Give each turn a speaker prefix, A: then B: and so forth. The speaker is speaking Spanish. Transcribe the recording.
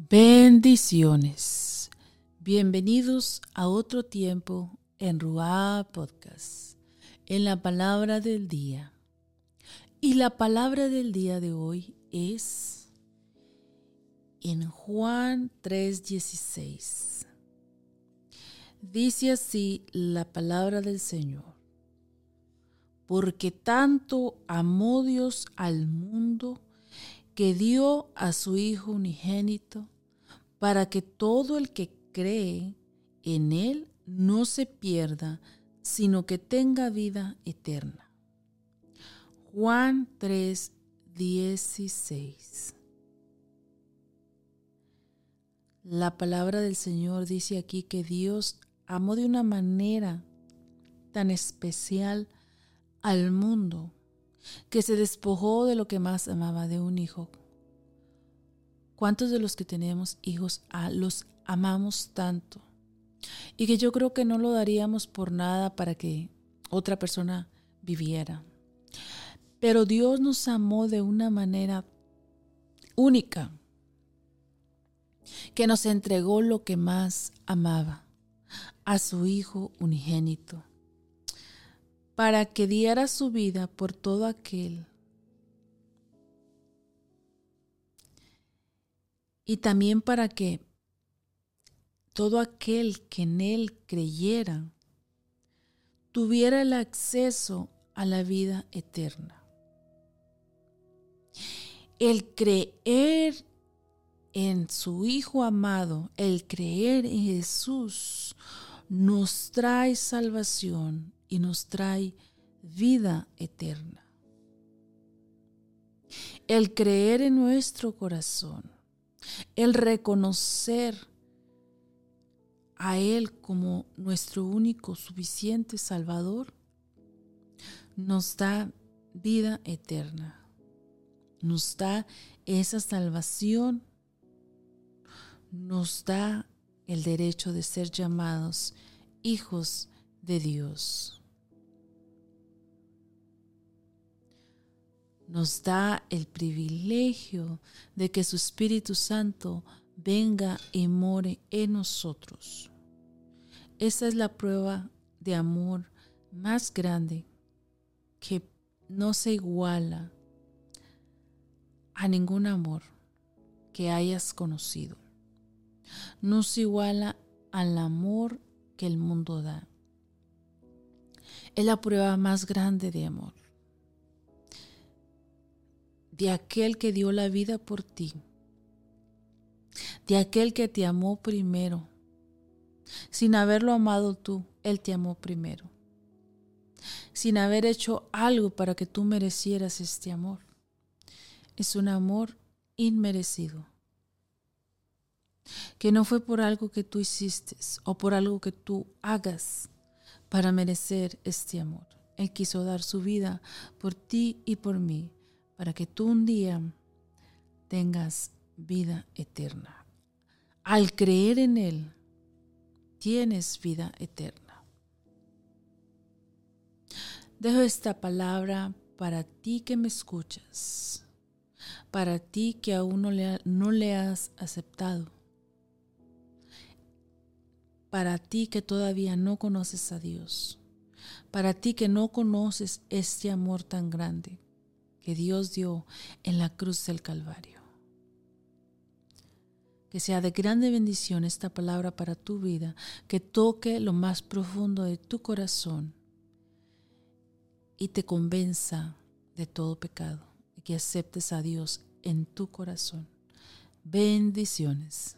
A: Bendiciones. Bienvenidos a otro tiempo en Ruá Podcast, en la palabra del día. Y la palabra del día de hoy es en Juan 3:16. Dice así la palabra del Señor. Porque tanto amó Dios al mundo que dio a su Hijo unigénito, para que todo el que cree en Él no se pierda, sino que tenga vida eterna. Juan 3, 16. La palabra del Señor dice aquí que Dios amó de una manera tan especial al mundo que se despojó de lo que más amaba de un hijo. ¿Cuántos de los que tenemos hijos los amamos tanto? Y que yo creo que no lo daríamos por nada para que otra persona viviera. Pero Dios nos amó de una manera única, que nos entregó lo que más amaba, a su Hijo unigénito para que diera su vida por todo aquel. Y también para que todo aquel que en él creyera tuviera el acceso a la vida eterna. El creer en su Hijo amado, el creer en Jesús, nos trae salvación y nos trae vida eterna. El creer en nuestro corazón, el reconocer a Él como nuestro único suficiente Salvador, nos da vida eterna, nos da esa salvación, nos da el derecho de ser llamados hijos de Dios. Nos da el privilegio de que su Espíritu Santo venga y more en nosotros. Esa es la prueba de amor más grande que no se iguala a ningún amor que hayas conocido. No se iguala al amor que el mundo da. Es la prueba más grande de amor de aquel que dio la vida por ti, de aquel que te amó primero. Sin haberlo amado tú, Él te amó primero. Sin haber hecho algo para que tú merecieras este amor. Es un amor inmerecido. Que no fue por algo que tú hiciste o por algo que tú hagas para merecer este amor. Él quiso dar su vida por ti y por mí para que tú un día tengas vida eterna. Al creer en Él, tienes vida eterna. Dejo esta palabra para ti que me escuchas, para ti que aún no le, has aceptado, para ti que todavía no conoces a Dios, para ti que no conoces este amor tan grande que Dios dio en la cruz del Calvario. Que sea de grande bendición esta palabra para tu vida, que toque lo más profundo de tu corazón y te convenza de todo pecado y que aceptes a Dios en tu corazón. Bendiciones.